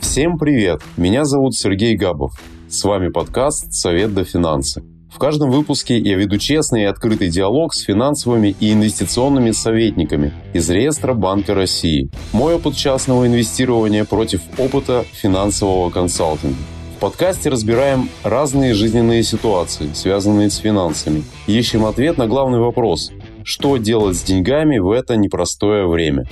Всем привет! Меня зовут Сергей Габов. С вами подкаст «Совет до финансы». В каждом выпуске я веду честный и открытый диалог с финансовыми и инвестиционными советниками из реестра Банка России. Мой опыт частного инвестирования против опыта финансового консалтинга. В подкасте разбираем разные жизненные ситуации, связанные с финансами. Ищем ответ на главный вопрос – что делать с деньгами в это непростое время?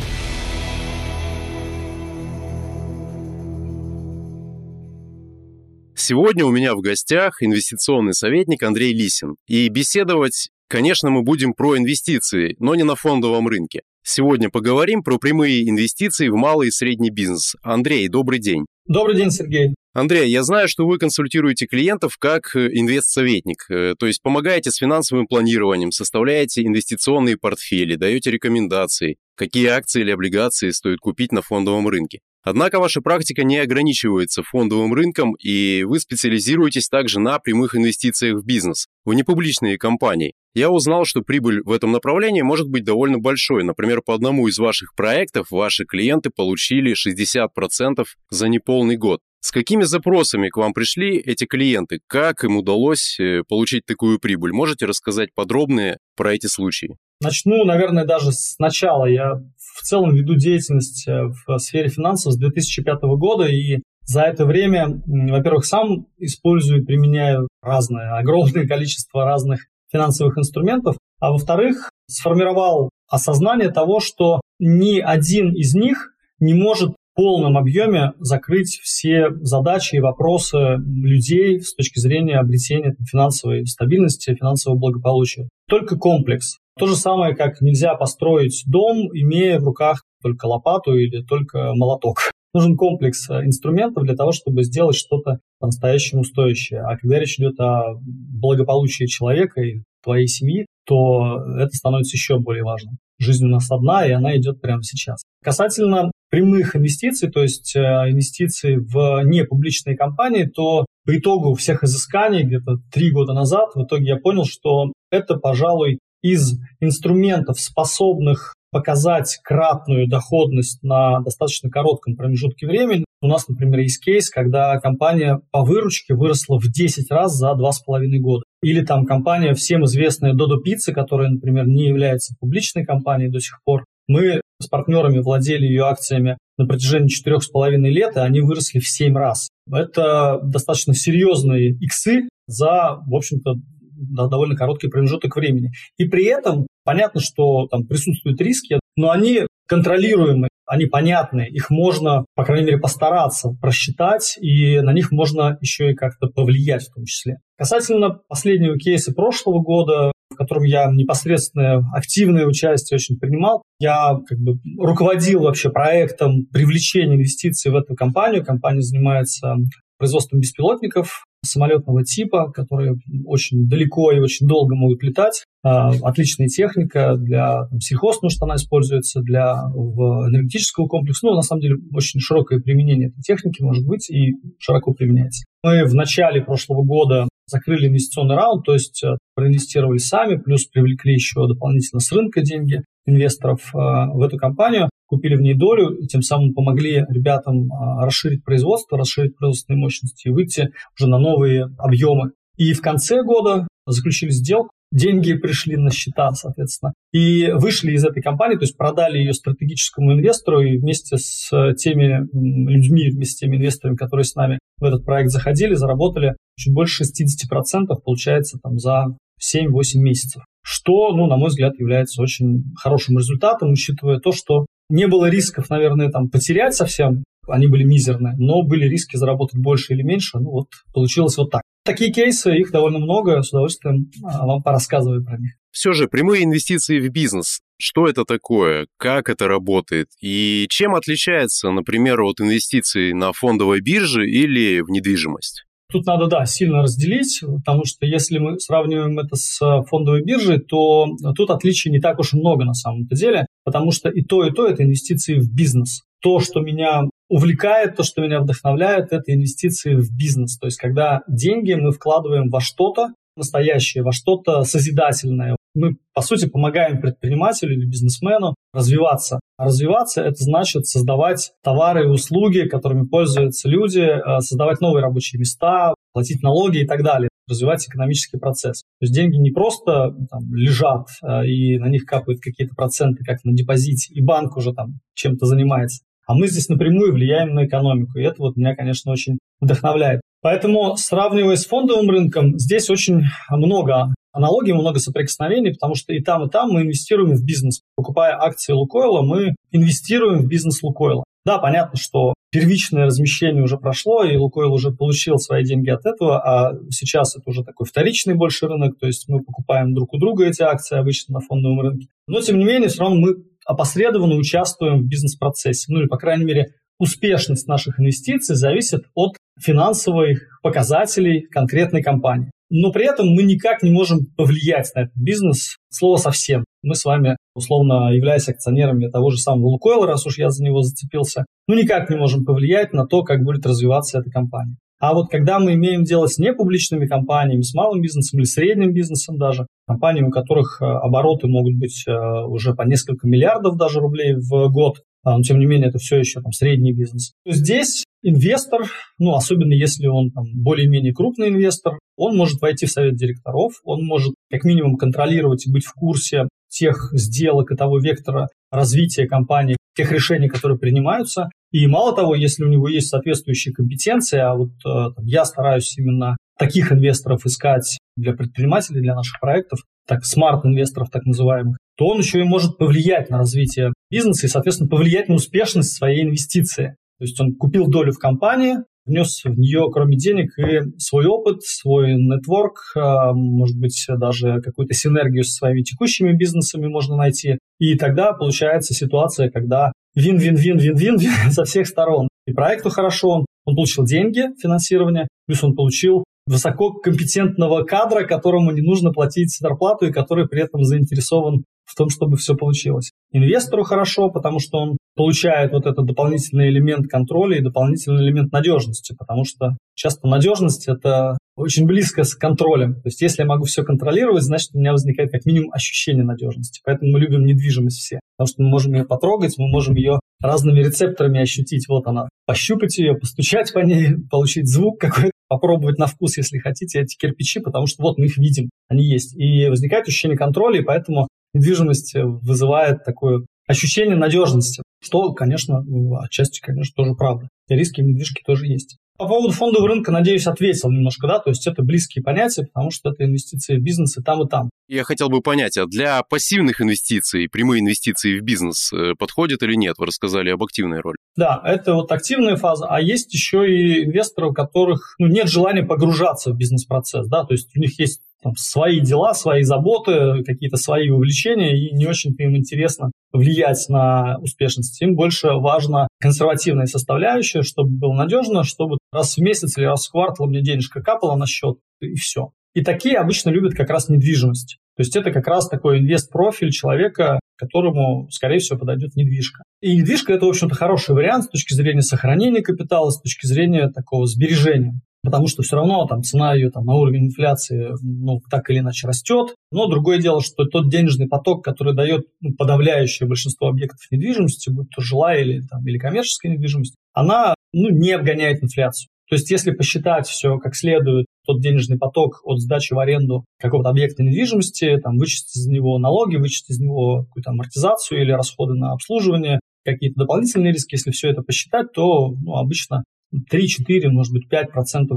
Сегодня у меня в гостях инвестиционный советник Андрей Лисин. И беседовать, конечно, мы будем про инвестиции, но не на фондовом рынке. Сегодня поговорим про прямые инвестиции в малый и средний бизнес. Андрей, добрый день. Добрый день, Сергей. Андрей, я знаю, что вы консультируете клиентов как э, инвестсоветник, э, то есть помогаете с финансовым планированием, составляете инвестиционные портфели, даете рекомендации, какие акции или облигации стоит купить на фондовом рынке. Однако ваша практика не ограничивается фондовым рынком, и вы специализируетесь также на прямых инвестициях в бизнес, в непубличные компании. Я узнал, что прибыль в этом направлении может быть довольно большой. Например, по одному из ваших проектов ваши клиенты получили 60% за неполный год. С какими запросами к вам пришли эти клиенты? Как им удалось э, получить такую прибыль? Можете рассказать подробнее про эти случаи? Начну, наверное, даже сначала. Я в целом веду деятельность э, в сфере финансов с 2005 года, и за это время, во-первых, сам использую и применяю разное, огромное количество разных финансовых инструментов, а во-вторых, сформировал осознание того, что ни один из них не может в полном объеме закрыть все задачи и вопросы людей с точки зрения обретения финансовой стабильности, финансового благополучия. Только комплекс. То же самое, как нельзя построить дом, имея в руках только лопату или только молоток. Нужен комплекс э, инструментов для того, чтобы сделать что-то по-настоящему стоящее. А когда речь идет о благополучии человека и твоей семьи, то это становится еще более важным. Жизнь у нас одна, и она идет прямо сейчас. Касательно прямых инвестиций, то есть э, инвестиций в непубличные компании, то по итогу всех изысканий где-то три года назад в итоге я понял, что это, пожалуй, из инструментов, способных показать кратную доходность на достаточно коротком промежутке времени. У нас, например, есть кейс, когда компания по выручке выросла в 10 раз за 2,5 года. Или там компания, всем известная Dodo Pizza, которая, например, не является публичной компанией до сих пор. Мы с партнерами владели ее акциями на протяжении 4,5 лет, и они выросли в 7 раз. Это достаточно серьезные иксы за, в общем-то, довольно короткий промежуток времени. И при этом понятно, что там присутствуют риски, но они контролируемые, они понятны, их можно, по крайней мере, постараться просчитать, и на них можно еще и как-то повлиять в том числе. Касательно последнего кейса прошлого года, в котором я непосредственно активное участие очень принимал, я как бы руководил вообще проектом привлечения инвестиций в эту компанию. Компания занимается производством беспилотников самолетного типа, которые очень далеко и очень долго могут летать. А, отличная техника для там, сельхознужд она используется, для в энергетического комплекса. Ну, на самом деле, очень широкое применение этой техники может быть и широко применяется. Мы в начале прошлого года закрыли инвестиционный раунд, то есть э, проинвестировали сами, плюс привлекли еще дополнительно с рынка деньги инвесторов э, в эту компанию купили в ней долю, и тем самым помогли ребятам а, расширить производство, расширить производственные мощности и выйти уже на новые объемы. И в конце года заключили сделку, деньги пришли на счета, соответственно, и вышли из этой компании, то есть продали ее стратегическому инвестору и вместе с теми людьми, вместе с теми инвесторами, которые с нами в этот проект заходили, заработали чуть больше 60%, получается, там, за 7-8 месяцев. Что, ну, на мой взгляд, является очень хорошим результатом, учитывая то, что не было рисков, наверное, там потерять совсем, они были мизерные, но были риски заработать больше или меньше. Ну вот получилось вот так. Такие кейсы, их довольно много, с удовольствием а, вам порассказываю про них. Все же, прямые инвестиции в бизнес, что это такое, как это работает и чем отличается, например, от инвестиций на фондовой бирже или в недвижимость? Тут надо, да, сильно разделить, потому что если мы сравниваем это с фондовой биржей, то тут отличий не так уж и много на самом-то деле, потому что и то, и то – это инвестиции в бизнес. То, что меня увлекает, то, что меня вдохновляет, это инвестиции в бизнес. То есть, когда деньги мы вкладываем во что-то настоящее, во что-то созидательное, Мы, по сути, помогаем предпринимателю или бизнесмену развиваться. А развиваться – это значит создавать товары и услуги, которыми пользуются люди, э, создавать новые рабочие места, платить налоги и так далее, развивать экономический процесс. То есть деньги не просто там, лежат э, и на них капают какие-то проценты, как на депозите, и банк уже там чем-то занимается. А мы здесь напрямую влияем на экономику, и это вот меня, конечно, очень вдохновляет. Поэтому, сравнивая с фондовым рынком, здесь очень много аналогий, много соприкосновений, потому что и там, и там мы инвестируем в бизнес. Покупая акции Лукойла, мы инвестируем в бизнес Лукойла. Да, понятно, что первичное размещение уже прошло, и Лукойл уже получил свои деньги от этого, а сейчас это уже такой вторичный больше рынок, то есть мы покупаем друг у друга эти акции обычно на фондовом рынке. Но, тем не менее, все равно мы опосредованно участвуем в бизнес-процессе. Ну или, по крайней мере, успешность наших инвестиций зависит от финансовых показателей конкретной компании. Но при этом мы никак не можем повлиять на этот бизнес, слово совсем. Мы с вами, условно, являясь акционерами того же самого Лукойла, раз уж я за него зацепился, ну никак не можем повлиять на то, как будет развиваться эта компания. А вот когда мы имеем дело с непубличными компаниями, с малым бизнесом или средним бизнесом даже, компаниями, у которых э, обороты могут быть э, уже по несколько миллиардов даже рублей в год, но тем не менее это все еще там средний бизнес. Здесь инвестор, ну особенно если он более-менее крупный инвестор, он может войти в совет директоров, он может как минимум контролировать и быть в курсе тех сделок и того вектора развития компании, тех решений, которые принимаются. И мало того, если у него есть соответствующие компетенции, а вот э, там, я стараюсь именно таких инвесторов искать для предпринимателей, для наших проектов, так смарт-инвесторов так называемых, то он еще и может повлиять на развитие бизнеса и, соответственно, повлиять на успешность своей инвестиции. То есть он купил долю в компании, внес в нее, кроме денег, и свой опыт, свой нетворк, а, может быть, даже какую-то синергию со своими текущими бизнесами можно найти. И тогда получается ситуация, когда вин-вин-вин-вин-вин со всех сторон. И проекту хорошо, он получил деньги, финансирование, плюс он получил высококомпетентного кадра, которому не нужно платить зарплату и который при этом заинтересован в том, чтобы все получилось. Инвестору хорошо, потому что он получает вот этот дополнительный элемент контроля и дополнительный элемент надежности, потому что часто надежность – это очень близко с контролем. То есть если я могу все контролировать, значит, у меня возникает как минимум ощущение надежности. Поэтому мы любим недвижимость все, потому что мы можем ее потрогать, мы можем ее разными рецепторами ощутить. Вот она. Пощупать ее, постучать по ней, получить звук какой-то, попробовать на вкус, если хотите, эти кирпичи, потому что вот мы их видим, они есть. И возникает ощущение контроля, и поэтому недвижимость вызывает такое ощущение надежности, что, конечно, отчасти, конечно, тоже правда. И риски в недвижке тоже есть. По поводу фондового рынка, надеюсь, ответил немножко, да, то есть это близкие понятия, потому что это инвестиции в бизнес и там, и там. Я хотел бы понять, а для пассивных инвестиций, прямые инвестиции в бизнес э, подходит или нет? Вы рассказали об активной роли. Да, это вот активная фаза, а есть еще и инвесторы, у которых ну, нет желания погружаться в бизнес-процесс, да, то есть у них есть там, свои дела, свои заботы, какие-то свои увлечения, и не очень-то им интересно влиять на успешность. Им больше важна консервативная составляющая, чтобы было надежно, чтобы раз в месяц или раз в квартал мне денежка капала на счет, и все. И такие обычно любят как раз недвижимость. То есть это как раз такой инвест-профиль человека, которому, скорее всего, подойдет недвижка. И недвижка – это, в общем-то, хороший вариант с точки зрения сохранения капитала, с точки зрения такого сбережения потому что все равно там цена ее там, на уровень инфляции ну, так или иначе растет. Но другое дело, что тот денежный поток, который дает ну, подавляющее большинство объектов недвижимости, будь то жилая или, там, или коммерческая недвижимость, она ну, не обгоняет инфляцию. То есть если посчитать все как следует, тот денежный поток от сдачи в аренду какого-то объекта недвижимости, там, вычесть из него налоги, вычесть из него какую-то амортизацию или расходы на обслуживание, какие-то дополнительные риски, если все это посчитать, то ну, обычно 3-4, может быть, 5%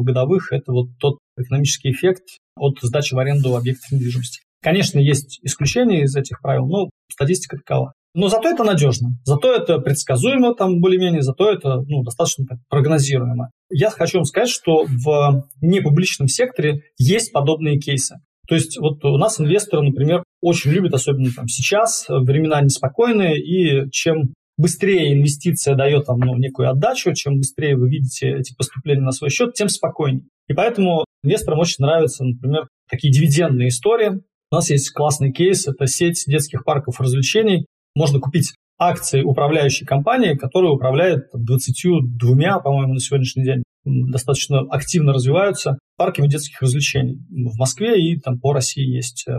годовых – это вот тот экономический эффект от сдачи в аренду объектов недвижимости. Конечно, есть исключения из этих правил, но статистика такова. Но зато это надежно, зато это предсказуемо там более-менее, зато это ну, достаточно так, прогнозируемо. Я хочу вам сказать, что в непубличном секторе есть подобные кейсы. То есть вот у нас инвесторы, например, очень любят, особенно там сейчас, времена неспокойные, и чем быстрее инвестиция дает там, ну, некую отдачу, чем быстрее вы видите эти поступления на свой счет, тем спокойнее. И поэтому инвесторам очень нравятся, например, такие дивидендные истории. У нас есть классный кейс, это сеть детских парков развлечений. Можно купить акции управляющей компании, которая управляет там, 22, по-моему, на сегодняшний день достаточно активно развиваются. парками детских развлечений. В Москве и там по России есть э,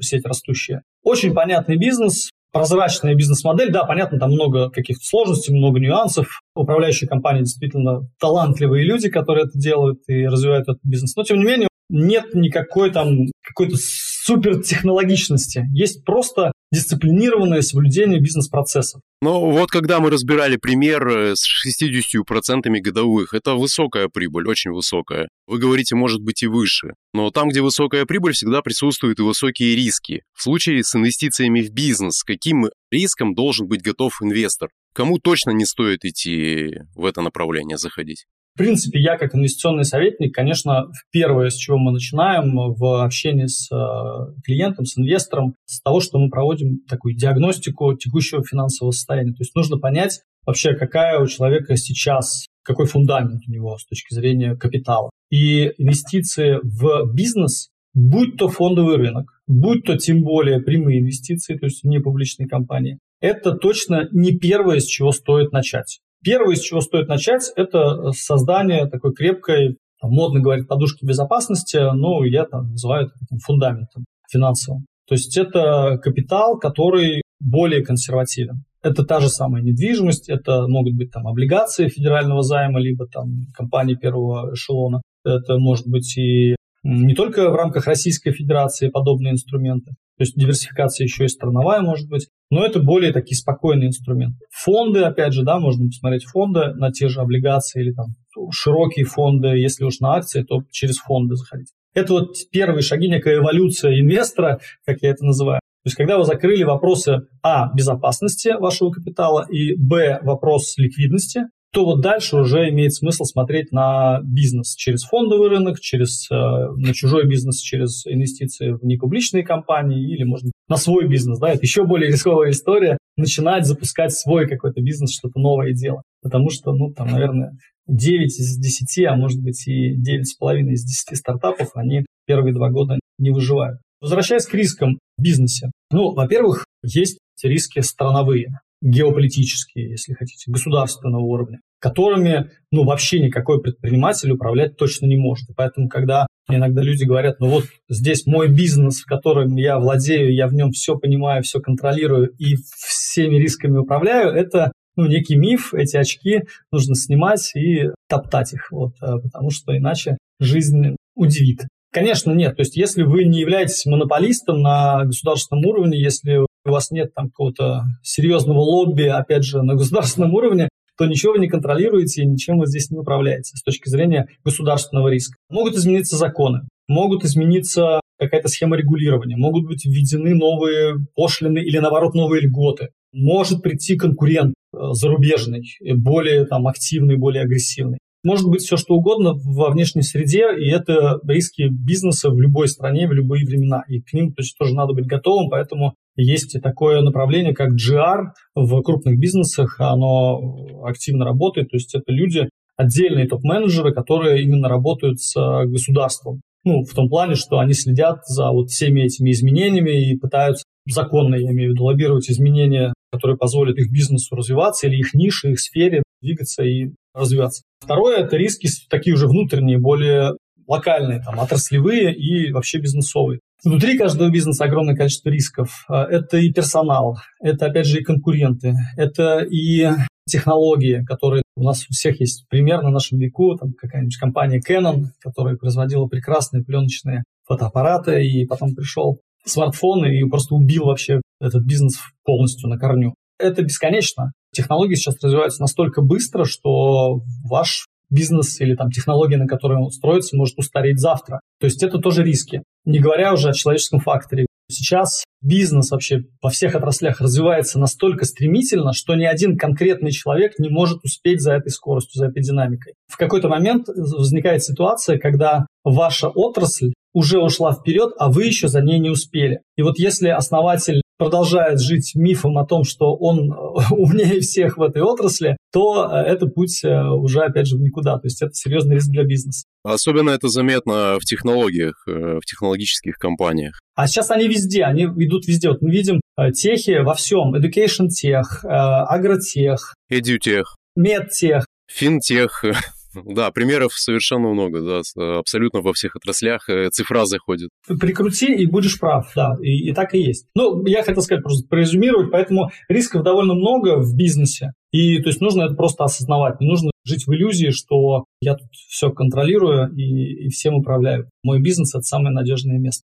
сеть растущая. Очень понятный бизнес, прозрачная бизнес-модель. Да, понятно, там много каких-то сложностей, много нюансов. Управляющие компании действительно талантливые люди, которые это делают и развивают этот бизнес. Но, тем не менее, нет никакой там какой-то супертехнологичности. Есть просто дисциплинированное соблюдение бизнес-процессов. Но вот когда мы разбирали пример э, с 60% годовых, это высокая прибыль, очень высокая. Вы говорите, может быть и выше. Но там, где высокая прибыль, всегда присутствуют и высокие риски. В случае с инвестициями в бизнес, каким риском должен быть готов инвестор? Кому точно не стоит идти в это направление, заходить? В принципе, я как инвестиционный советник, конечно, первое, с чего мы начинаем в общении с э, клиентом, с инвестором, с того, что мы проводим такую диагностику текущего финансового состояния. То есть нужно понять вообще, какая у человека сейчас, какой фундамент у него с точки зрения капитала. И инвестиции в бизнес, будь то фондовый рынок, будь то тем более прямые инвестиции, то есть не публичные компании, это точно не первое, с чего стоит начать. Первое, с чего стоит начать, это создание такой крепкой, модно говорить, подушки безопасности, ну, я там называю это таким фундаментом финансовым. То есть это капитал, который более консервативен. Это та же самая недвижимость, это могут быть там облигации федерального займа, либо там компании первого эшелона. Это может быть и не только в рамках Российской Федерации подобные инструменты, то есть диверсификация еще и страновая может быть, но это более такие спокойные инструменты. Фонды, опять же, да, можно посмотреть фонды на те же облигации или там широкие фонды, если уж на акции, то через фонды заходить. Это вот первые шаги, некая эволюция инвестора, как я это называю. То есть когда вы закрыли вопросы А. безопасности вашего капитала и Б. вопрос ликвидности, то вот дальше уже имеет смысл смотреть на бизнес через фондовый рынок, через, э, на чужой бизнес, через инвестиции в непубличные компании или, может на свой бизнес. Да, это еще более рисковая история. Начинать запускать свой какой-то бизнес, что-то новое дело. Потому что, ну, там, наверное, 9 из 10, а может быть и 9,5 из 10 стартапов, они первые два года не выживают. Возвращаясь к рискам в бизнесе. Ну, во-первых, есть риски страновые геополитические, если хотите, государственного уровня, которыми ну, вообще никакой предприниматель управлять точно не может. Поэтому, когда иногда люди говорят, ну вот здесь мой бизнес, в котором я владею, я в нем все понимаю, все контролирую и всеми рисками управляю, это ну, некий миф, эти очки нужно снимать и топтать их, вот, э, потому что иначе жизнь удивит. Конечно, нет. То есть, если вы не являетесь монополистом на государственном уровне, если у вас нет там какого-то серьезного лобби, опять же, на государственном уровне, то ничего вы не контролируете и ничем вы здесь не управляете с точки зрения государственного риска. Могут измениться законы, могут измениться какая-то схема регулирования, могут быть введены новые пошлины или, наоборот, новые льготы. Может прийти конкурент э, зарубежный, более там, активный, более агрессивный. Может быть все что угодно во внешней среде, и это риски бизнеса в любой стране, в любые времена. И к ним то есть, тоже надо быть готовым, поэтому есть такое направление, как GR в крупных бизнесах, оно активно работает, то есть это люди, отдельные топ-менеджеры, которые именно работают с государством. Ну, в том плане, что они следят за вот всеми этими изменениями и пытаются законно, я имею в виду, лоббировать изменения, которые позволят их бизнесу развиваться или их нише, их сфере двигаться и развиваться. Второе – это риски такие уже внутренние, более локальные, там, отраслевые и вообще бизнесовые. Внутри каждого бизнеса огромное количество рисков. А, это и персонал, это, опять же, и конкуренты, это и технологии, которые у нас у всех есть пример на нашем веку, там какая-нибудь компания Canon, которая производила прекрасные пленочные фотоаппараты, и потом пришел смартфон и просто убил вообще этот бизнес полностью на корню. Это бесконечно. Технологии сейчас развиваются настолько быстро, что ваш бизнес или там технология, на которой он строится, может устареть завтра. То есть это тоже риски. Не говоря уже о человеческом факторе. Сейчас бизнес вообще во всех отраслях развивается настолько стремительно, что ни один конкретный человек не может успеть за этой скоростью, за этой динамикой. В какой-то момент возникает ситуация, когда ваша отрасль уже ушла вперед, а вы еще за ней не успели. И вот если основатель продолжает жить мифом о том, что он э, умнее всех в этой отрасли, то э, это путь э, уже, опять же, в никуда. То есть это серьезный риск для бизнеса. Особенно это заметно в технологиях, в технологических компаниях. А сейчас они везде, они идут везде. Вот мы видим техи во всем. Education тех, агротех. Эдютех. Медтех. Финтех. Да, примеров совершенно много, да, абсолютно во всех отраслях э, цифра заходит. Прикрути и будешь прав, да, и, и так и есть. Ну, я хотел сказать, просто прорезюмировать, поэтому рисков довольно много в бизнесе, и то есть нужно это просто осознавать, не нужно жить в иллюзии, что я тут все контролирую и, и всем управляю. Мой бизнес – это самое надежное место.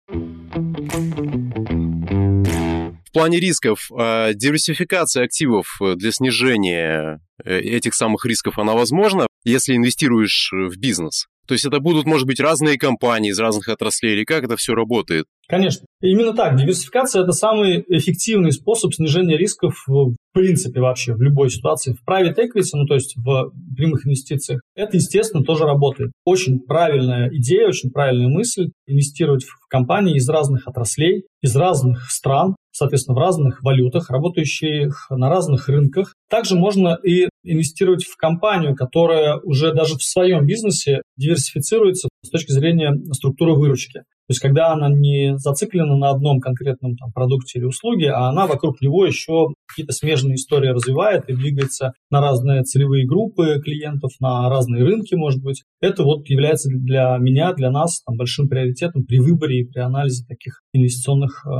В плане рисков, а диверсификация активов для снижения э, этих самых рисков, она возможна, если инвестируешь в бизнес? То есть это будут, может быть, разные компании из разных отраслей, или как это все работает? Конечно. Именно так. Диверсификация – это самый эффективный способ снижения рисков в принципе вообще, в любой ситуации. В private equity, ну то есть в прямых инвестициях, это, естественно, тоже работает. Очень правильная идея, очень правильная мысль инвестировать в компании из разных отраслей, из разных стран, соответственно, в разных валютах, работающих на разных рынках. Также можно и инвестировать в компанию, которая уже даже в своем бизнесе диверсифицируется с точки зрения структуры выручки. То есть когда она не зациклена на одном конкретном там, продукте или услуге, а она вокруг него еще какие-то смежные истории развивает и двигается на разные целевые группы клиентов, на разные рынки, может быть. Это вот является для меня, для нас там, большим приоритетом при выборе и при анализе таких инвестиционных э,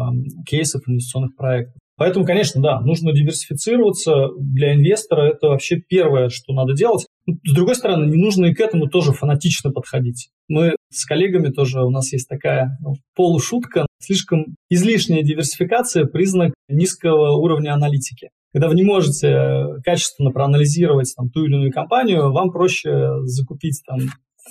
кейсов, инвестиционных проектов. Поэтому, конечно, да, нужно диверсифицироваться. Для инвестора это вообще первое, что надо делать. С другой стороны, не нужно и к этому тоже фанатично подходить. Мы с коллегами тоже, у нас есть такая ну, полушутка, слишком излишняя диверсификация – признак низкого уровня аналитики. Когда вы не можете качественно проанализировать там, ту или иную компанию, вам проще закупить там,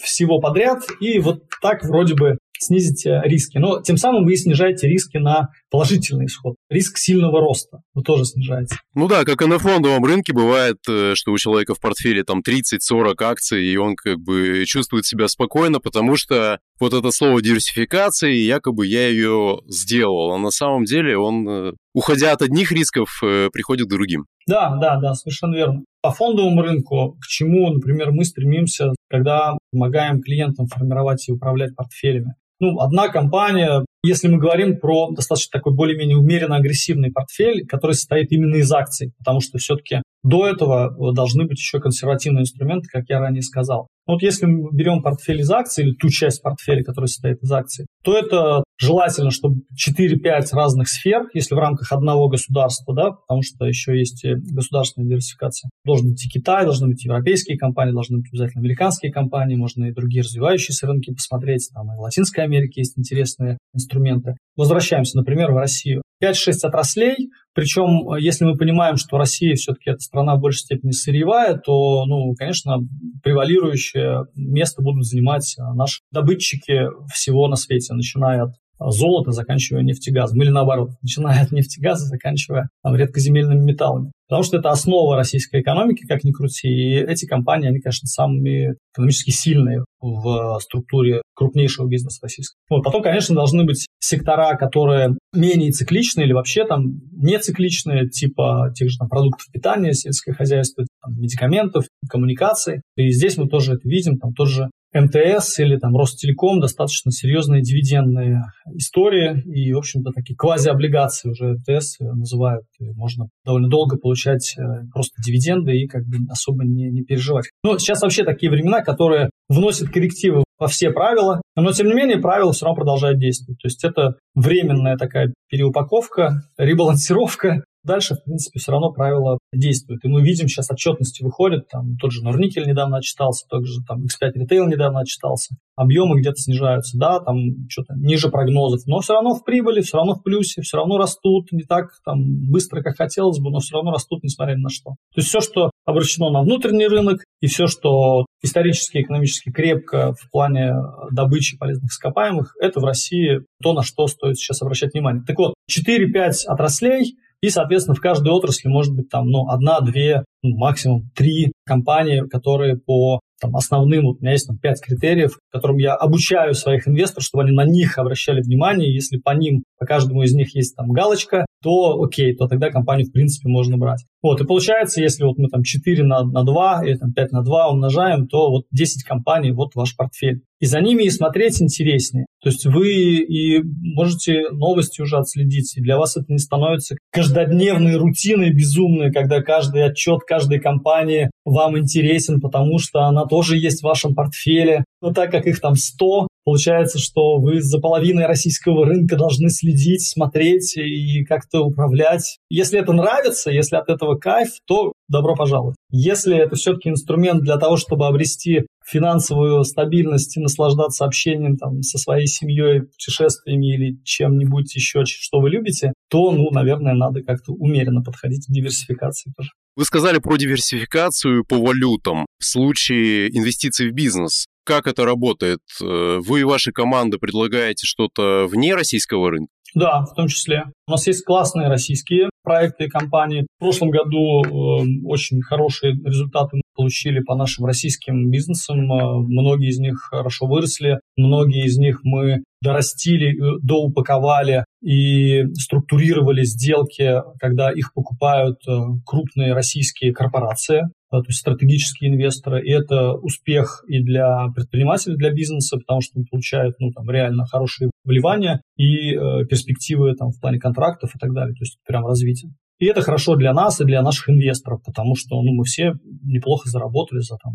всего подряд и вот так вроде бы снизить риски. Но тем самым вы снижаете риски на положительный исход. Риск сильного роста вы тоже снижаете. Ну да, как и на фондовом рынке бывает, э, что у человека в портфеле там 30-40 акций, и он как бы чувствует себя спокойно, потому что вот это слово диверсификации, якобы я ее сделал, а на самом деле он, э, уходя от одних рисков, э, приходит к другим. Да, да, да, совершенно верно. По фондовому рынку, к чему, например, мы стремимся, когда помогаем клиентам формировать и управлять портфелями? Ну, одна компания, если мы говорим про достаточно такой более-менее умеренно агрессивный портфель, который состоит именно из акций, потому что все-таки до этого должны быть еще консервативные инструменты, как я ранее сказал. Вот если мы берем портфель из акций или ту часть портфеля, которая состоит из акций, то это желательно, чтобы 4-5 разных сфер, если в рамках одного государства, да, потому что еще есть государственная диверсификация. Должен быть и Китай, должны быть европейские компании, должны быть обязательно американские компании, можно и другие развивающиеся рынки посмотреть, там и в Латинской Америке есть интересные инструменты. Возвращаемся, например, в Россию. 5-6 отраслей, причем, если мы понимаем, что Россия все-таки это страна в большей степени сырьевая, то, ну, конечно, превалирующее место будут занимать наши добытчики всего на свете, начиная от золота, заканчивая нефтегазом, или наоборот, начиная от нефтегаза, заканчивая там, редкоземельными металлами. Потому что это основа российской экономики, как ни крути, и эти компании, они, конечно, самые экономически сильные в структуре крупнейшего бизнеса российского. Вот. Потом, конечно, должны быть сектора, которые менее цикличные или вообще там не цикличные, типа тех же там, продуктов питания, сельское хозяйство, там, медикаментов, коммуникаций. И здесь мы тоже это видим, там тоже МТС или там Ростелеком достаточно серьезные дивидендные истории и, в общем-то, такие квазиоблигации уже МТС называют. И можно довольно долго получать э, просто дивиденды и как бы особо не, не переживать. Ну, сейчас вообще такие времена, которые вносят коррективы во все правила, но тем не менее правила все равно продолжают действовать. То есть это временная такая переупаковка, ребалансировка Дальше, в принципе, все равно правила действуют. И мы видим, сейчас отчетности выходят, там тот же Норникель недавно отчитался, тот же там X5 Retail недавно отчитался. Объемы где-то снижаются, да, там что-то ниже прогнозов, но все равно в прибыли, все равно в плюсе, все равно растут, не так там быстро, как хотелось бы, но все равно растут, несмотря ни на что. То есть все, что обращено на внутренний рынок, и все, что исторически, экономически крепко в плане добычи полезных ископаемых, это в России то, на что стоит сейчас обращать внимание. Так вот, 4-5 отраслей – и, соответственно, в каждой отрасли может быть там, ну, одна, две, ну, максимум три компании, которые по там, основным, вот у меня есть там пять критериев, которым я обучаю своих инвесторов, чтобы они на них обращали внимание. Если по ним, по каждому из них есть там галочка, то окей, то тогда компанию в принципе можно брать. Вот, и получается, если вот мы там 4 на, на 2 или там 5 на 2 умножаем, то вот 10 компаний, вот ваш портфель. И за ними и смотреть интереснее. То есть вы и можете новости уже отследить, и для вас это не становится каждодневной рутиной безумной, когда каждый отчет каждой компании вам интересен, потому что она тоже есть в вашем портфеле. Но так как их там 100, получается, что вы за половиной российского рынка должны следить, смотреть и как-то управлять. Если это нравится, если от этого кайф, то добро пожаловать. Если это все-таки инструмент для того, чтобы обрести финансовую стабильность и наслаждаться общением там, со своей семьей, путешествиями или чем-нибудь еще, что вы любите, то, ну, наверное, надо как-то умеренно подходить к диверсификации тоже. Вы сказали про диверсификацию по валютам в случае инвестиций в бизнес. Как это работает? Э, вы и ваша команда предлагаете что-то вне российского рынка? Да, в том числе. У нас есть классные российские проекты и компании. В прошлом году э, очень хорошие результаты получили по нашим российским бизнесам. Э, многие из них хорошо выросли, многие из них мы дорастили, э, доупаковали и структурировали сделки, когда их покупают э, крупные российские корпорации, то есть стратегические инвесторы. И это успех и для предпринимателей, для бизнеса, потому что они получают ну, там, реально хорошие вливания и э, перспективы там, в плане контрактов и так далее. То есть прям развитие. И это хорошо для нас и для наших инвесторов, потому что ну, мы все неплохо заработали за там,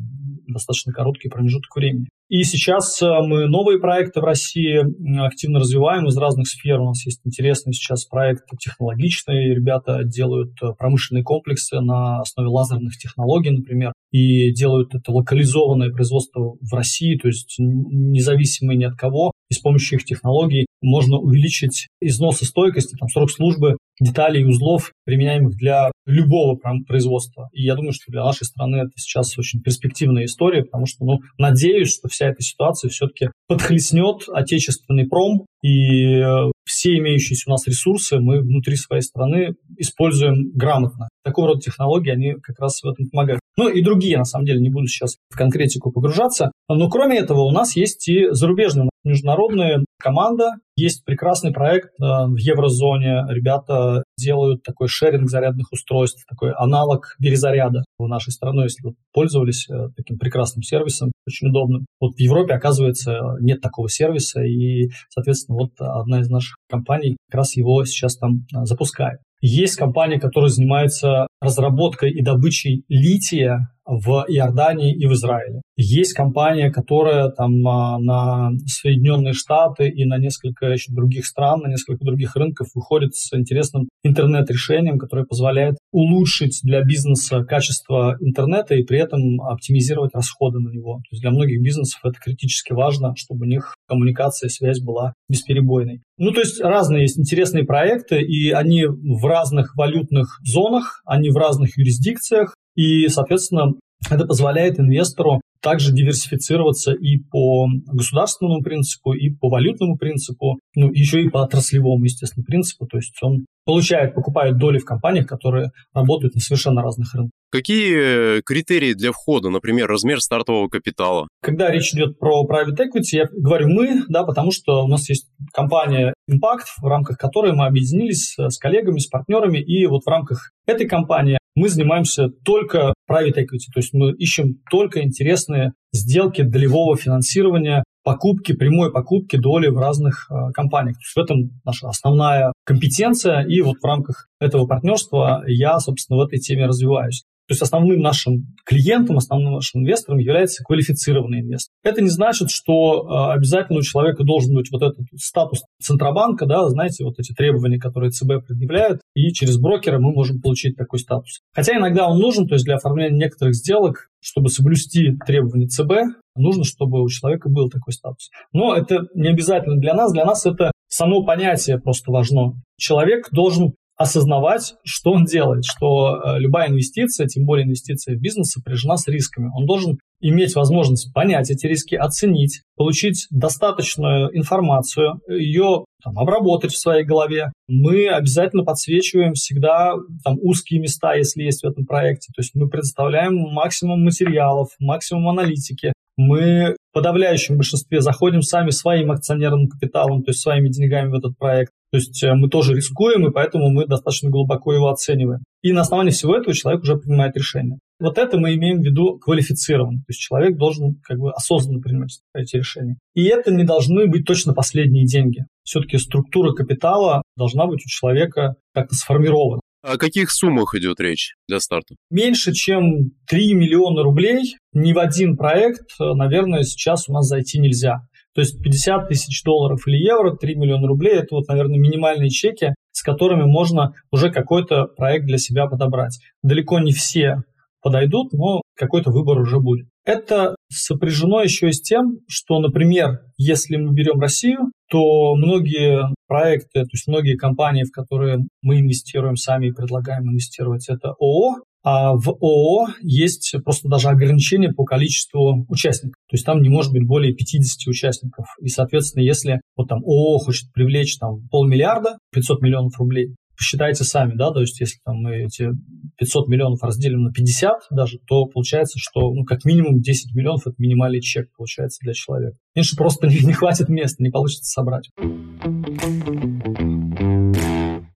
достаточно короткий промежуток времени. И сейчас э, мы новые проекты в России активно развиваем из разных сфер. У нас есть интересный сейчас проект технологичный. Ребята делают э, промышленные комплексы на основе лазерных технологий, например, и делают это локализованное производство в России, то есть независимые ни от кого. И с помощью их технологий можно увеличить износостойкость, там, срок службы деталей и узлов, применяемых для любого производства. И я думаю, что для нашей страны это сейчас очень перспективная история, потому что, ну, надеюсь, что вся эта ситуация все-таки подхлестнет отечественный пром, и э, все имеющиеся у нас ресурсы мы внутри своей страны используем грамотно. Такого рода технологии, они как раз в этом помогают. Ну и другие, на самом деле, не буду сейчас в конкретику погружаться. Но кроме этого у нас есть и зарубежные международная команда. Есть прекрасный проект э, в еврозоне. Ребята делают такой шеринг зарядных устройств, такой аналог перезаряда в нашей стране, если вы пользовались э, таким прекрасным сервисом, очень удобным. Вот в Европе, оказывается, нет такого сервиса, и, соответственно, вот одна из наших компаний как раз его сейчас там э, запускает. Есть компания, которая занимается разработкой и добычей лития в Иордании и в Израиле. Есть компания, которая там а, на Соединенные Штаты и на несколько еще других стран, на несколько других рынков выходит с интересным интернет-решением, которое позволяет улучшить для бизнеса качество интернета и при этом оптимизировать расходы на него. То есть для многих бизнесов это критически важно, чтобы у них коммуникация, связь была бесперебойной. Ну, то есть разные есть интересные проекты, и они в разных валютных зонах, они в разных юрисдикциях, и, соответственно, это позволяет инвестору также диверсифицироваться и по государственному принципу, и по валютному принципу, ну, еще и по отраслевому, естественно, принципу. То есть он получает, покупает доли в компаниях, которые работают на совершенно разных рынках. Какие критерии для входа, например, размер стартового капитала? Когда речь идет про private equity, я говорю мы, да, потому что у нас есть компания Impact, в рамках которой мы объединились с коллегами, с партнерами, и вот в рамках этой компании мы занимаемся только private equity, то есть мы ищем только интересные сделки долевого финансирования, покупки, прямой покупки доли в разных э, компаниях. То есть в этом наша основная компетенция, и вот в рамках этого партнерства я, собственно, в этой теме развиваюсь. То есть основным нашим клиентом, основным нашим инвестором является квалифицированный инвестор. Это не значит, что э, обязательно у человека должен быть вот этот статус Центробанка, да, знаете, вот эти требования, которые ЦБ предъявляют, и через брокера мы можем получить такой статус. Хотя иногда он нужен, то есть для оформления некоторых сделок, чтобы соблюсти требования ЦБ, нужно, чтобы у человека был такой статус. Но это не обязательно для нас, для нас это само понятие просто важно. Человек должен осознавать, что он делает, что э, любая инвестиция, тем более инвестиция в бизнес, сопряжена с рисками. Он должен иметь возможность понять эти риски, оценить, получить достаточную информацию, ее там, обработать в своей голове. Мы обязательно подсвечиваем всегда там, узкие места, если есть в этом проекте. То есть мы предоставляем максимум материалов, максимум аналитики. Мы в подавляющем большинстве заходим сами своим акционерным капиталом, то есть своими деньгами в этот проект. То есть э, мы тоже рискуем, и поэтому мы достаточно глубоко его оцениваем. И на основании всего этого человек уже принимает решение. Вот это мы имеем в виду квалифицированно. То есть человек должен как бы осознанно принимать эти решения. И это не должны быть точно последние деньги. Все-таки структура капитала должна быть у человека как-то сформирована. О каких суммах идет речь для старта? Меньше, чем 3 миллиона рублей ни в один проект, наверное, сейчас у нас зайти нельзя. То есть 50 тысяч долларов или евро, 3 миллиона рублей – это вот, наверное, минимальные чеки, с которыми можно уже какой-то проект для себя подобрать. Далеко не все подойдут, но какой-то выбор уже будет. Это сопряжено еще и с тем, что, например, если мы берем Россию, то многие проекты, то есть многие компании, в которые мы инвестируем сами и предлагаем инвестировать, это ООО, а в ООО есть просто даже ограничение по количеству участников. То есть там не может быть более 50 участников. И, соответственно, если вот там ООО хочет привлечь там полмиллиарда, 500 миллионов рублей, посчитайте сами, да, то есть если там мы эти 500 миллионов разделим на 50 даже, то получается, что ну, как минимум 10 миллионов – это минимальный чек получается для человека. Меньше просто не, не хватит места, не получится собрать.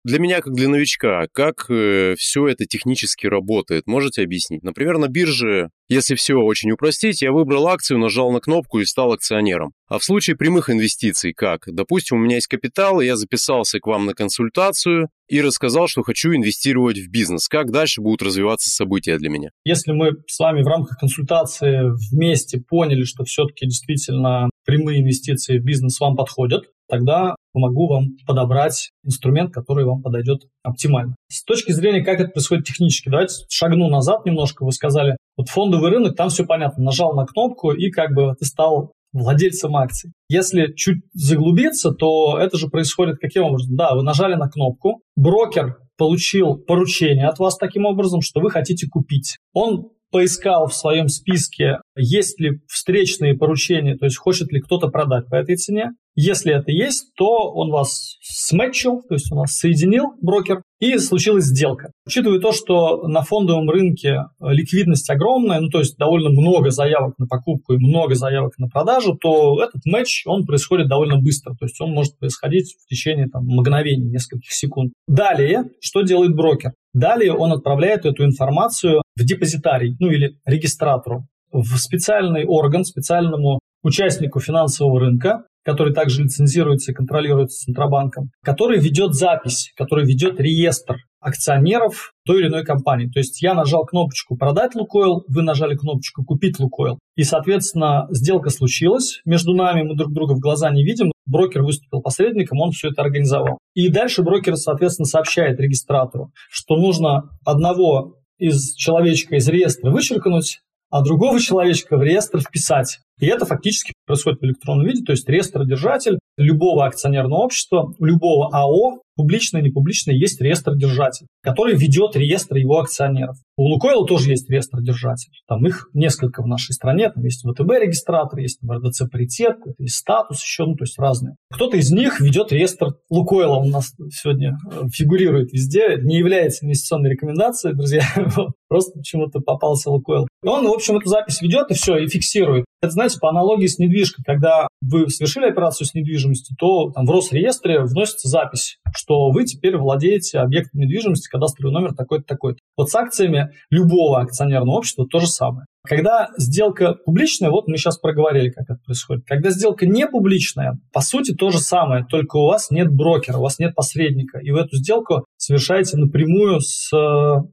Для меня, как для новичка, как э, все это технически работает, можете объяснить? Например, на бирже, если все очень упростить, я выбрал акцию, нажал на кнопку и стал акционером. А в случае прямых инвестиций как? Допустим, у меня есть капитал, и я записался к вам на консультацию и рассказал, что хочу инвестировать в бизнес. Как дальше будут развиваться события для меня? Если мы с вами в рамках консультации вместе поняли, что все-таки действительно прямые инвестиции в бизнес вам подходят, тогда помогу вам подобрать инструмент, который вам подойдет оптимально. С точки зрения, как это происходит технически, давайте шагну назад немножко. Вы сказали, вот фондовый рынок, там все понятно. Нажал на кнопку, и как бы ты стал владельцем акций. Если чуть заглубиться, то это же происходит каким образом? Да, вы нажали на кнопку, брокер получил поручение от вас таким образом, что вы хотите купить. Он поискал в своем списке, есть ли встречные поручения, то есть хочет ли кто-то продать по этой цене. Если это есть, то он вас сметчил, то есть он вас соединил, брокер, и случилась сделка. Учитывая то, что на фондовом рынке ликвидность огромная, ну то есть довольно много заявок на покупку и много заявок на продажу, то этот матч, он происходит довольно быстро, то есть он может происходить в течение там, мгновений, нескольких секунд. Далее, что делает брокер? Далее он отправляет эту информацию в депозитарий, ну или регистратору, в специальный орган, специальному участнику финансового рынка, который также лицензируется и контролируется Центробанком, который ведет запись, который ведет реестр акционеров той или иной компании. То есть я нажал кнопочку «Продать Лукойл», вы нажали кнопочку «Купить Лукойл». И, соответственно, сделка случилась между нами, мы друг друга в глаза не видим, брокер выступил посредником, он все это организовал. И дальше брокер, соответственно, сообщает регистратору, что нужно одного из человечка из реестра вычеркнуть, а другого человечка в реестр вписать. И это фактически происходит в электронном виде, то есть реестродержатель любого акционерного общества, любого АО, публичное, не публичное, есть реестродержатель, который ведет реестр его акционеров. У Лукойла тоже есть реестродержатель. Там их несколько в нашей стране. Там есть ВТБ-регистратор, есть РДЦ паритет, есть статус еще, ну, то есть разные. Кто-то из них ведет реестр Лукойла. У нас сегодня э, фигурирует везде. Не является инвестиционной рекомендацией, друзья. Просто почему-то попался Лукойл. И он, в общем, эту запись ведет и все, и фиксирует. Это, знаете, по аналогии с недвижкой, когда вы совершили операцию с недвижимостью, то там, в Росреестре вносится запись, что вы теперь владеете объектом недвижимости, кадастровый номер такой-то, такой-то. Вот с акциями любого акционерного общества то же самое. Когда сделка публичная, вот мы сейчас проговорили, как это происходит. Когда сделка не публичная, по сути то же самое, только у вас нет брокера, у вас нет посредника, и вы эту сделку совершаете напрямую с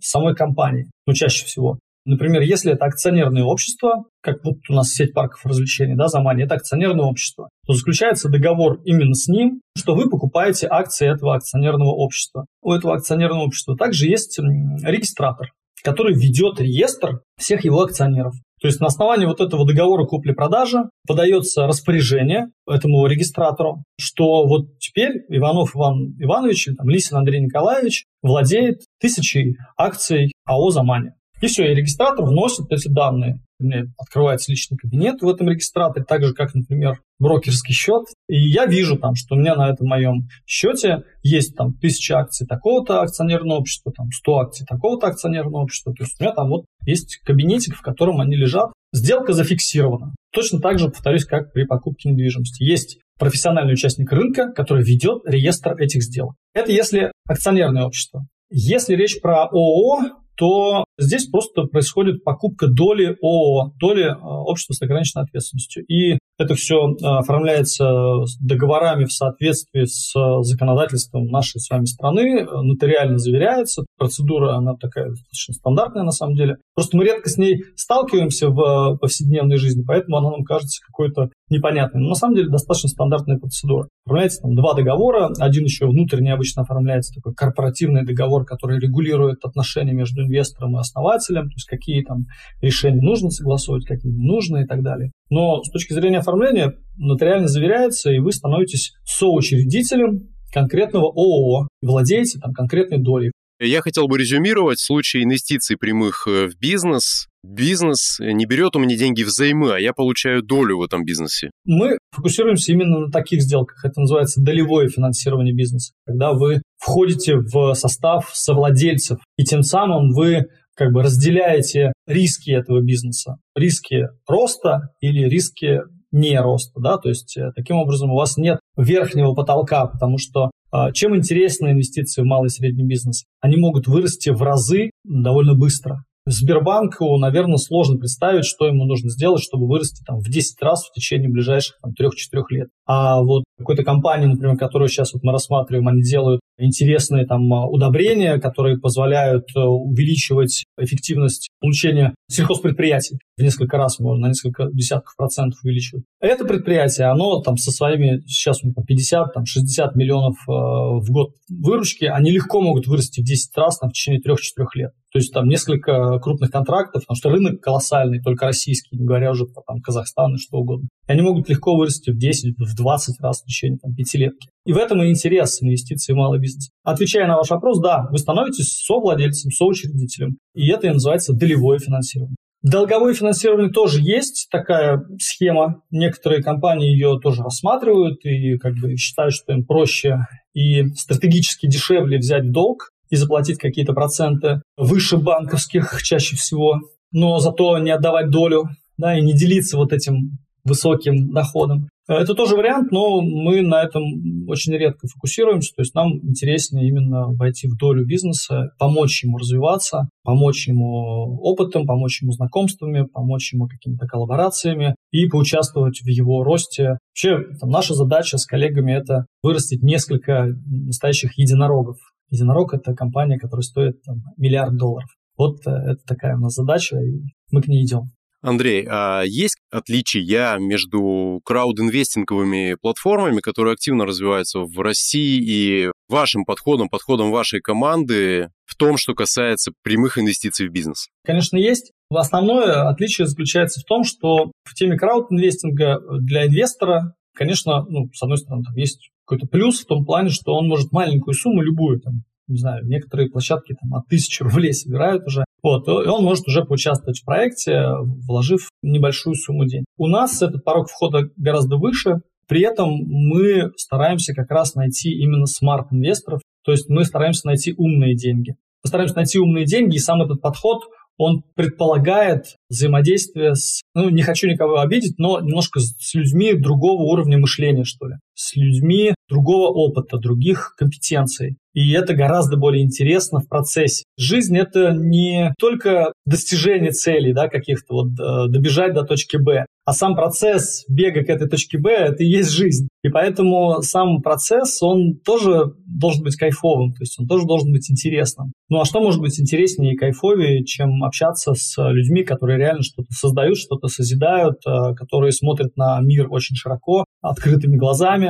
самой компанией, ну чаще всего. Например, если это акционерное общество, как вот у нас сеть парков развлечений, да, Замани, это акционерное общество, то заключается договор именно с ним, что вы покупаете акции этого акционерного общества. У этого акционерного общества также есть регистратор, который ведет реестр всех его акционеров. То есть на основании вот этого договора купли-продажи подается распоряжение этому регистратору, что вот теперь Иванов Иван Иванович там, Лисин Андрей Николаевич владеет тысячей акций АО «Замани». И все, и регистратор вносит эти данные. У меня открывается личный кабинет в этом регистраторе, так же, как, например, брокерский счет. И я вижу там, что у меня на этом моем счете есть там тысяча акций такого-то акционерного общества, там 100 акций такого-то акционерного общества. То есть у меня там вот есть кабинетик, в котором они лежат. Сделка зафиксирована. Точно так же, повторюсь, как при покупке недвижимости. Есть профессиональный участник рынка, который ведет реестр этих сделок. Это если акционерное общество. Если речь про ООО, то Здесь просто происходит покупка доли ООО, доли э, общества с ограниченной ответственностью. И это все э, оформляется договорами в соответствии с законодательством нашей с вами страны, нотариально заверяется. Процедура, она такая достаточно стандартная на самом деле. Просто мы редко с ней сталкиваемся в повседневной жизни, поэтому она нам кажется какой-то непонятной. Но на самом деле достаточно стандартная процедура. Оформляется там два договора. Один еще внутренне обычно оформляется такой корпоративный договор, который регулирует отношения между инвестором и основателем, то есть какие там решения нужно согласовывать, какие не нужно и так далее. Но с точки зрения оформления нотариально заверяется, и вы становитесь соучредителем конкретного ООО, владеете там конкретной долей. Я хотел бы резюмировать в случае инвестиций прямых э, в бизнес. Бизнес не берет у меня деньги взаймы, а я получаю долю в этом бизнесе. Мы фокусируемся именно на таких сделках. Это называется долевое финансирование бизнеса. Когда вы входите в состав совладельцев, и тем самым вы как бы разделяете риски этого бизнеса. Риски роста или риски не роста, да, то есть э, таким образом у вас нет верхнего потолка, потому что а, чем интересны инвестиции в малый и средний бизнес? Они могут вырасти в разы довольно быстро. Сбербанку, наверное, сложно представить, что ему нужно сделать, чтобы вырасти там, в 10 раз в течение ближайших там, 3-4 лет. А вот какой-то компании, например, которую сейчас вот мы рассматриваем, они делают интересные там удобрения, которые позволяют э, увеличивать эффективность получения сельхозпредприятий в несколько раз, можно на несколько десятков процентов увеличивать. Это предприятие, оно там со своими, сейчас у них 50, там 60 миллионов э, в год выручки, они легко могут вырасти в 10 раз там, в течение 3-4 лет. То есть там несколько крупных контрактов, потому что рынок колоссальный, только российский, не говоря уже про там, Казахстан и что угодно. И они могут легко вырасти в 10, в 20 раз в течение там, пятилетки. И в этом и интерес инвестиций в малый бизнес. Отвечая на ваш вопрос, да, вы становитесь совладельцем, соучредителем. И это и называется долевое финансирование. Долговое финансирование тоже есть такая схема. Некоторые компании ее тоже рассматривают и как бы считают, что им проще и стратегически дешевле взять долг и заплатить какие-то проценты выше банковских чаще всего, но зато не отдавать долю да, и не делиться вот этим высоким доходом. Это тоже вариант, но мы на этом очень редко фокусируемся. То есть нам интереснее именно войти в долю бизнеса, помочь ему развиваться, помочь ему опытом, помочь ему знакомствами, помочь ему какими-то коллаборациями и поучаствовать в его росте. Вообще, там, наша задача с коллегами – это вырастить несколько настоящих единорогов. Единорог – это компания, которая стоит там, миллиард долларов. Вот э, это такая у нас задача, и мы к ней идем. Андрей, а есть отличия между краудинвестинговыми платформами, которые активно развиваются в России, и вашим подходом, подходом вашей команды в том, что касается прямых инвестиций в бизнес? Конечно, есть. Основное отличие заключается в том, что в теме краудинвестинга для инвестора, конечно, ну, с одной стороны, там есть какой-то плюс в том плане, что он может маленькую сумму, любую, там, не знаю, некоторые площадки там от тысячи рублей собирают уже, вот, и он может уже поучаствовать в проекте, вложив небольшую сумму денег. У нас этот порог входа гораздо выше, при этом мы стараемся как раз найти именно смарт-инвесторов, то есть мы стараемся найти умные деньги. Мы стараемся найти умные деньги, и сам этот подход, он предполагает взаимодействие с, ну, не хочу никого обидеть, но немножко с людьми другого уровня мышления, что ли, с людьми другого опыта, других компетенций. И это гораздо более интересно в процессе. Жизнь — это не только достижение целей да, каких-то, вот, э, добежать до точки Б, а сам процесс бега к этой точке Б – это и есть жизнь. И поэтому сам процесс, он тоже должен быть кайфовым, то есть он тоже должен быть интересным. Ну а что может быть интереснее и кайфовее, чем общаться с людьми, которые реально что-то создают, что-то созидают, э, которые смотрят на мир очень широко, открытыми глазами,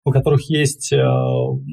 у которых есть э,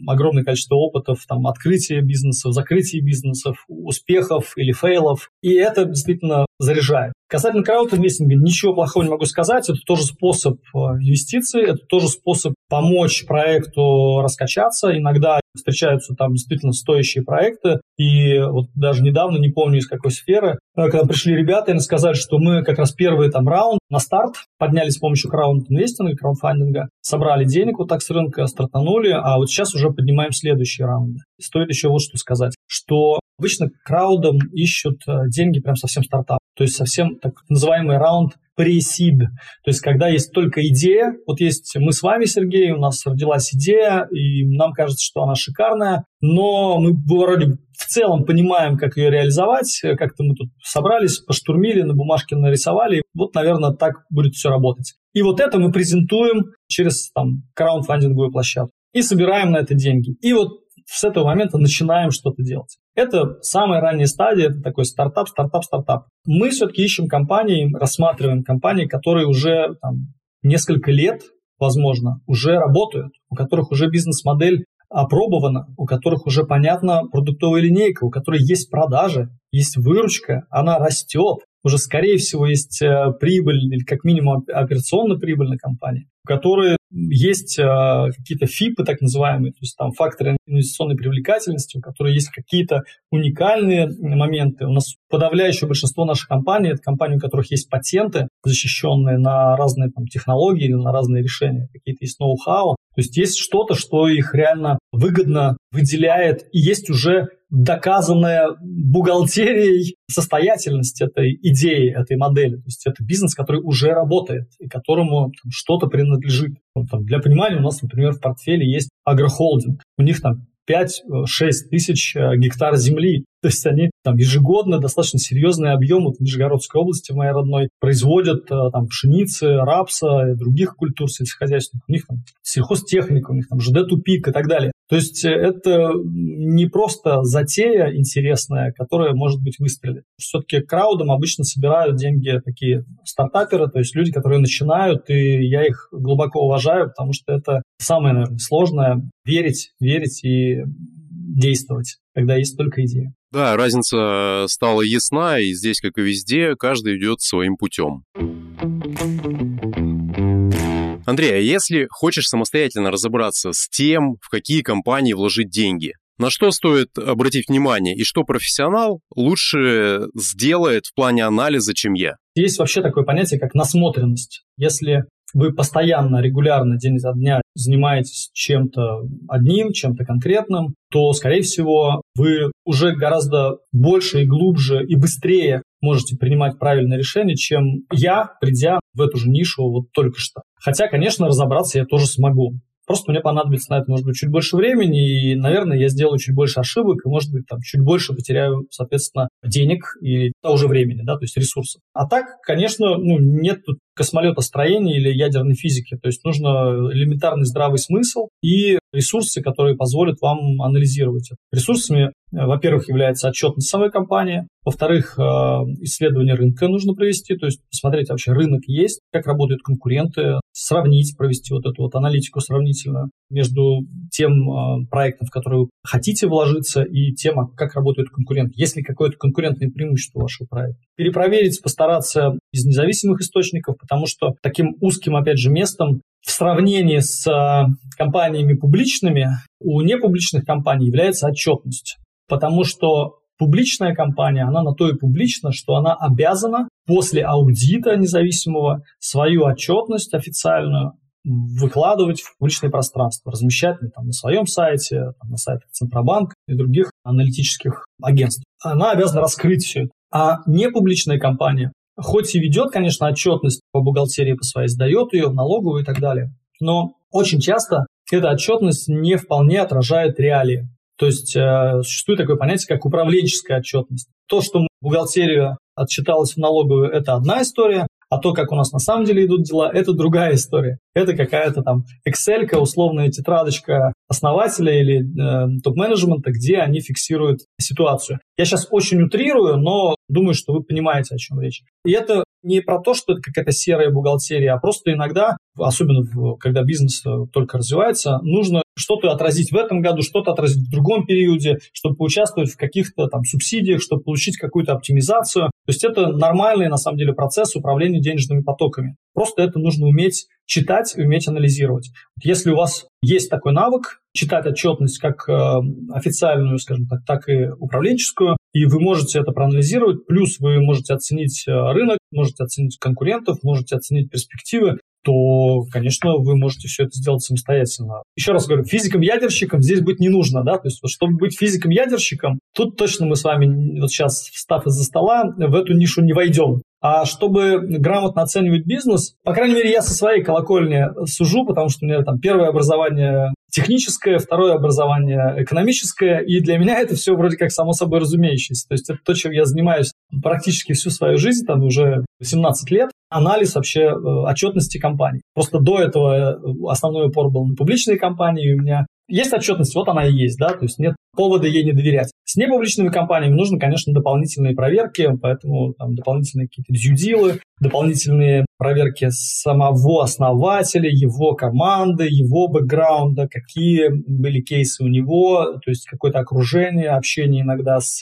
огромное количество опытов, там, открытия бизнесов, закрытия бизнесов, успехов или фейлов. И это действительно заряжает. Касательно краудинвестинга ничего плохого не могу сказать. Это тоже способ э, инвестиций, это тоже способ помочь проекту раскачаться. Иногда встречаются там действительно стоящие проекты. И вот даже недавно, не помню из какой сферы, э, когда пришли ребята и сказали, что мы как раз первый там раунд на старт поднялись с помощью краунд-инвестинга, собрали денег вот так с рынка, стартанули, а вот сейчас уже поднимаем следующие раунды. Стоит еще вот что сказать, что обычно краудом ищут э, деньги прям совсем стартап. то есть совсем так называемый раунд pre-seed, то есть когда есть только идея, вот есть мы с вами, Сергей, у нас родилась идея, и нам кажется, что она шикарная, но мы вроде в целом понимаем, как ее реализовать, как-то мы тут собрались, поштурмили, на бумажке нарисовали, вот, наверное, так будет все работать. И вот это мы презентуем через там краундфандинговую площадку и собираем на это деньги. И вот с этого момента начинаем что-то делать. Это самая ранняя стадия, это такой стартап, стартап, стартап. Мы все-таки ищем компании, рассматриваем компании, которые уже там, несколько лет, возможно, уже работают, у которых уже бизнес-модель опробована, у которых уже понятна продуктовая линейка, у которой есть продажи, есть выручка, она растет, уже, скорее всего, есть э, прибыль или как минимум операционно прибыльная компания, у которой есть э, какие-то ФИПы, так называемые, то есть там факторы инвестиционной привлекательности, у которых есть какие-то уникальные моменты. У нас подавляющее большинство наших компаний – это компании, у которых есть патенты, защищенные на разные там, технологии или на разные решения, какие-то есть ноу-хау. То есть есть что-то, что их реально выгодно выделяет, и есть уже доказанная бухгалтерией состоятельность этой идеи, этой модели. То есть это бизнес, который уже работает и которому там, что-то принадлежит. Ну, там, для понимания, у нас, например, в портфеле есть агрохолдинг. У них там 5-6 тысяч э, гектар земли. То есть они там ежегодно достаточно серьезный объем вот в Нижегородской области, в моей родной, производят э, там пшеницы, рапса и других культур сельскохозяйственных. У них там сельхозтехника, у них там ЖД-тупик и так далее. То есть э, это не просто затея интересная, которая, может быть, выстрелит. Все-таки краудом обычно собирают деньги такие стартаперы, то есть люди, которые начинают, и я их глубоко уважаю, потому что это самое, наверное, сложное — верить, верить и действовать, когда есть только идея. Да, разница стала ясна, и здесь, как и везде, каждый идет своим путем. Андрей, а если хочешь самостоятельно разобраться с тем, в какие компании вложить деньги, на что стоит обратить внимание и что профессионал лучше сделает в плане анализа, чем я? Есть вообще такое понятие, как насмотренность. Если вы постоянно, регулярно, день за дня занимаетесь чем-то одним, чем-то конкретным, то, скорее всего, вы уже гораздо больше и глубже и быстрее можете принимать правильные решения, чем я, придя в эту же нишу вот только что. Хотя, конечно, разобраться я тоже смогу. Просто мне понадобится на это, может быть, чуть больше времени, и, наверное, я сделаю чуть больше ошибок, и, может быть, там чуть больше потеряю, соответственно, денег и того же времени, да, то есть ресурсов. А так, конечно, ну, нет тут космолетостроения или ядерной физики. То есть нужно элементарный здравый смысл и ресурсы, которые позволят вам анализировать это. Ресурсами, э, во-первых, является отчетность самой компании, во-вторых, э, исследование рынка нужно провести, то есть посмотреть вообще рынок есть, как работают конкуренты, сравнить, провести вот эту вот аналитику сравнительную между тем э, проектом, в который вы хотите вложиться, и тем, а как работают конкуренты. Есть ли какое-то конкурентное преимущество вашего проекта? Перепроверить, постараться из независимых источников, потому что таким узким, опять же, местом в сравнении с э, компаниями публичными у непубличных компаний является отчетность. Потому что публичная компания, она на то и публична, что она обязана после аудита независимого свою отчетность официальную выкладывать в публичное пространство, размещать там, на своем сайте, там, на сайтах Центробанка и других аналитических агентств. Она обязана раскрыть все это. А непубличная компания, хоть и ведет, конечно, отчетность по бухгалтерии по своей, сдает ее в налоговую и так далее, но очень часто эта отчетность не вполне отражает реалии. То есть э, существует такое понятие, как управленческая отчетность. То, что бухгалтерия отчиталась в налоговую, это одна история, а то, как у нас на самом деле идут дела, это другая история. Это какая-то там Excel, условная тетрадочка основателя или э, топ-менеджмента, где они фиксируют ситуацию. Я сейчас очень утрирую, но думаю, что вы понимаете, о чем речь. И это не про то, что это какая-то серая бухгалтерия, а просто иногда, особенно в, когда бизнес э, только развивается, нужно что-то отразить в этом году, что-то отразить в другом периоде, чтобы поучаствовать в каких-то там субсидиях, чтобы получить какую-то оптимизацию. То есть это нормальный, на самом деле, процесс управления денежными потоками. Просто это нужно уметь читать и уметь анализировать. Если у вас есть такой навык, читать отчетность как э, официальную, скажем так, так и управленческую, и вы можете это проанализировать, плюс вы можете оценить э, рынок, можете оценить конкурентов, можете оценить перспективы, то, конечно, вы можете все это сделать самостоятельно. Еще раз говорю, физиком-ядерщиком здесь быть не нужно, да, то есть, вот, чтобы быть физиком-ядерщиком, тут точно мы с вами, вот сейчас, встав из-за стола, в эту нишу не войдем. А чтобы грамотно оценивать бизнес, по крайней мере, я со своей колокольни сужу, потому что у меня там первое образование техническое, второе образование экономическое, и для меня это все вроде как само собой разумеющееся. То есть это то, чем я занимаюсь практически всю свою жизнь, там уже 18 лет, анализ вообще э, отчетности компаний. Просто до этого э, основной упор был на публичные компании, у меня есть отчетность, вот она и есть, да, то есть нет повода ей не доверять. С непубличными компаниями нужны, конечно, дополнительные проверки, поэтому там, дополнительные какие-то дьюдилы, дополнительные проверки самого основателя, его команды, его бэкграунда, какие были кейсы у него, то есть какое-то окружение, общение иногда с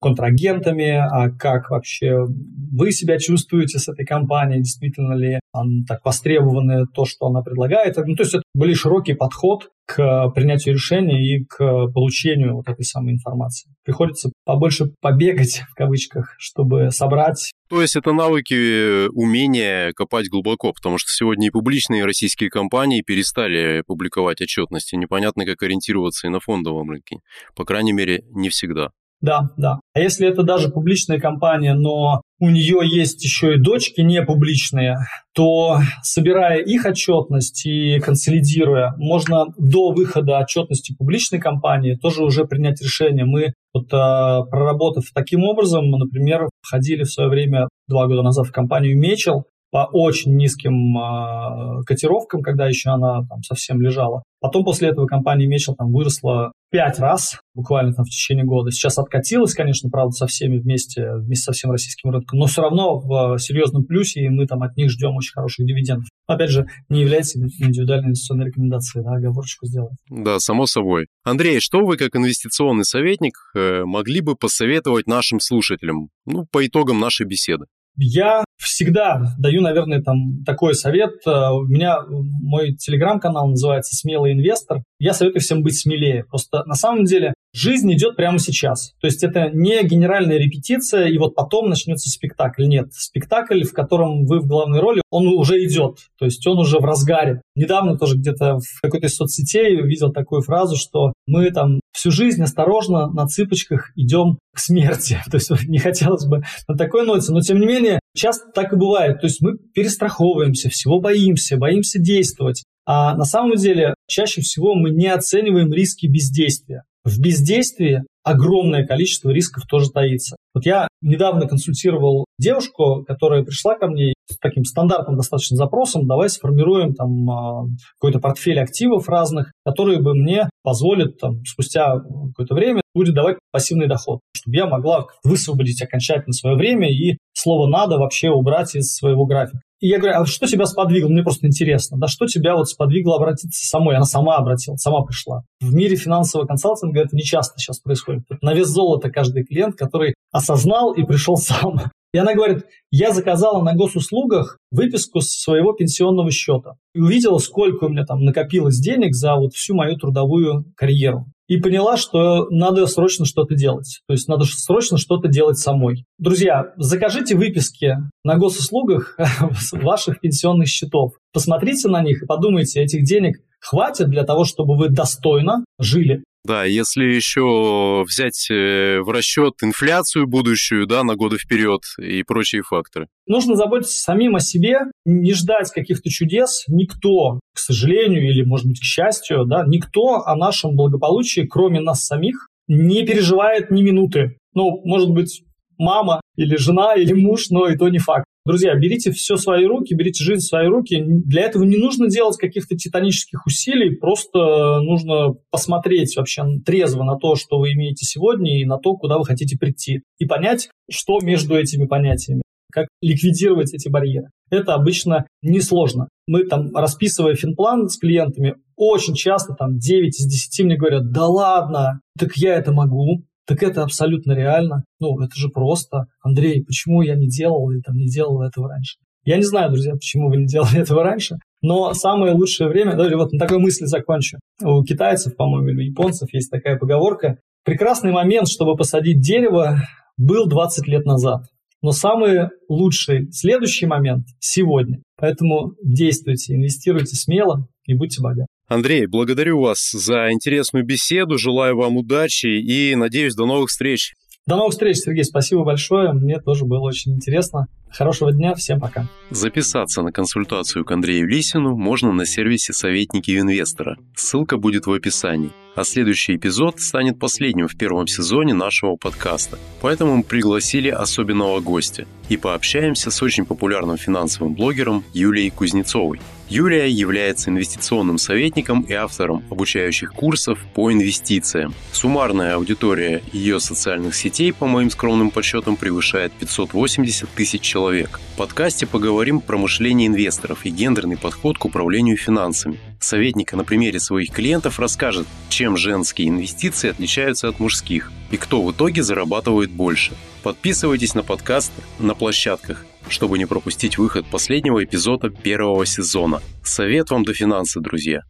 контрагентами, а как вообще вы себя чувствуете с этой компанией, действительно ли он так востребовано то, что она предлагает. Ну, то есть это более широкий подход к принятию решений и к получению вот этой самой информации. Приходится побольше побегать, в кавычках, чтобы собрать то есть это навыки, умения копать глубоко, потому что сегодня и публичные российские компании перестали публиковать отчетности. Непонятно, как ориентироваться и на фондовом рынке. По крайней мере, не всегда. Да, да. А если это даже публичная компания, но у нее есть еще и дочки не публичные, то собирая их отчетность и консолидируя, можно до выхода отчетности публичной компании тоже уже принять решение. Мы, вот, а, проработав таким образом, например, входили в свое время, два года назад, в компанию Мечел, по очень низким э, котировкам, когда еще она там совсем лежала. Потом после этого компания Мечел там выросла пять раз буквально там в течение года. Сейчас откатилась, конечно, правда, со всеми вместе, вместе со всем российским рынком, но все равно в серьезном плюсе, и мы там от них ждем очень хороших дивидендов. Опять же, не является индивидуальной инвестиционной рекомендацией, да, оговорочку сделать. Да, само собой. Андрей, что вы как инвестиционный советник э, могли бы посоветовать нашим слушателям, ну, по итогам нашей беседы? Я всегда даю, наверное, там такой совет. Э, у меня мой телеграм-канал называется «Смелый инвестор». Я советую всем быть смелее. Просто на самом деле жизнь идет прямо сейчас. То есть это не генеральная репетиция, и вот потом начнется спектакль. Нет, спектакль, в котором вы в главной роли, он уже идет. То есть он уже в разгаре. Недавно тоже где-то в какой-то соцсети увидел такую фразу, что мы там всю жизнь осторожно на цыпочках идем к смерти. То есть не хотелось бы на такой ноте, но тем не менее часто так и бывает. То есть мы перестраховываемся, всего боимся, боимся действовать. А на самом деле чаще всего мы не оцениваем риски бездействия. В бездействии огромное количество рисков тоже таится. Вот я недавно консультировал девушку, которая пришла ко мне с таким стандартным достаточно запросом, давай сформируем там а, какой-то портфель активов разных, которые бы мне позволят там спустя какое-то время будет давать пассивный доход, чтобы я могла высвободить окончательно свое время и слово «надо» вообще убрать из своего графика. И я говорю, а что тебя сподвигло? Мне просто интересно, да, что тебя вот сподвигло обратиться самой? Она сама обратилась, сама пришла. В мире финансового консалтинга это не часто сейчас происходит. На вес золота каждый клиент, который осознал и пришел сам. И она говорит, я заказала на госуслугах выписку с своего пенсионного счета и увидела, сколько у меня там накопилось денег за вот всю мою трудовую карьеру и поняла, что надо срочно что-то делать. То есть надо срочно что-то делать самой. Друзья, закажите выписки на госуслугах ваших пенсионных счетов. Посмотрите на них и подумайте, этих денег хватит для того, чтобы вы достойно жили. Да, если еще взять э, в расчет инфляцию будущую, да, на годы вперед и прочие факторы. Нужно заботиться самим о себе, не ждать каких-то чудес. Никто, к сожалению, или, может быть, к счастью, да, никто о нашем благополучии, кроме нас самих, не переживает ни минуты. Ну, может быть, мама или жена или муж, но и то не факт. Друзья, берите все в свои руки, берите жизнь в свои руки. Для этого не нужно делать каких-то титанических усилий, просто нужно посмотреть вообще трезво на то, что вы имеете сегодня, и на то, куда вы хотите прийти. И понять, что между этими понятиями, как ликвидировать эти барьеры. Это обычно несложно. Мы там, расписывая финплан с клиентами, очень часто там 9 из 10 мне говорят, да ладно, так я это могу, так это абсолютно реально. Ну, это же просто. Андрей, почему я не делал или там не делал этого раньше? Я не знаю, друзья, почему вы не делали этого раньше, но самое лучшее время, давайте вот на такой мысли закончу. У китайцев, по-моему, или у японцев есть такая поговорка. Прекрасный момент, чтобы посадить дерево, был 20 лет назад. Но самый лучший следующий момент сегодня. Поэтому действуйте, инвестируйте смело и будьте богаты. Андрей, благодарю вас за интересную беседу, желаю вам удачи и надеюсь до новых встреч. До новых встреч, Сергей. Спасибо большое. Мне тоже было очень интересно. Хорошего дня. Всем пока. Записаться на консультацию к Андрею Лисину можно на сервисе «Советники инвестора». Ссылка будет в описании. А следующий эпизод станет последним в первом сезоне нашего подкаста. Поэтому мы пригласили особенного гостя и пообщаемся с очень популярным финансовым блогером Юлией Кузнецовой. Юлия является инвестиционным советником и автором обучающих курсов по инвестициям. Суммарная аудитория ее социальных сетей, по моим скромным подсчетам, превышает 580 тысяч человек. В подкасте поговорим про мышление инвесторов и гендерный подход к управлению финансами. Советник на примере своих клиентов расскажет, чем женские инвестиции отличаются от мужских и кто в итоге зарабатывает больше. Подписывайтесь на подкаст на площадках, чтобы не пропустить выход последнего эпизода первого сезона. Совет вам до финансы, друзья!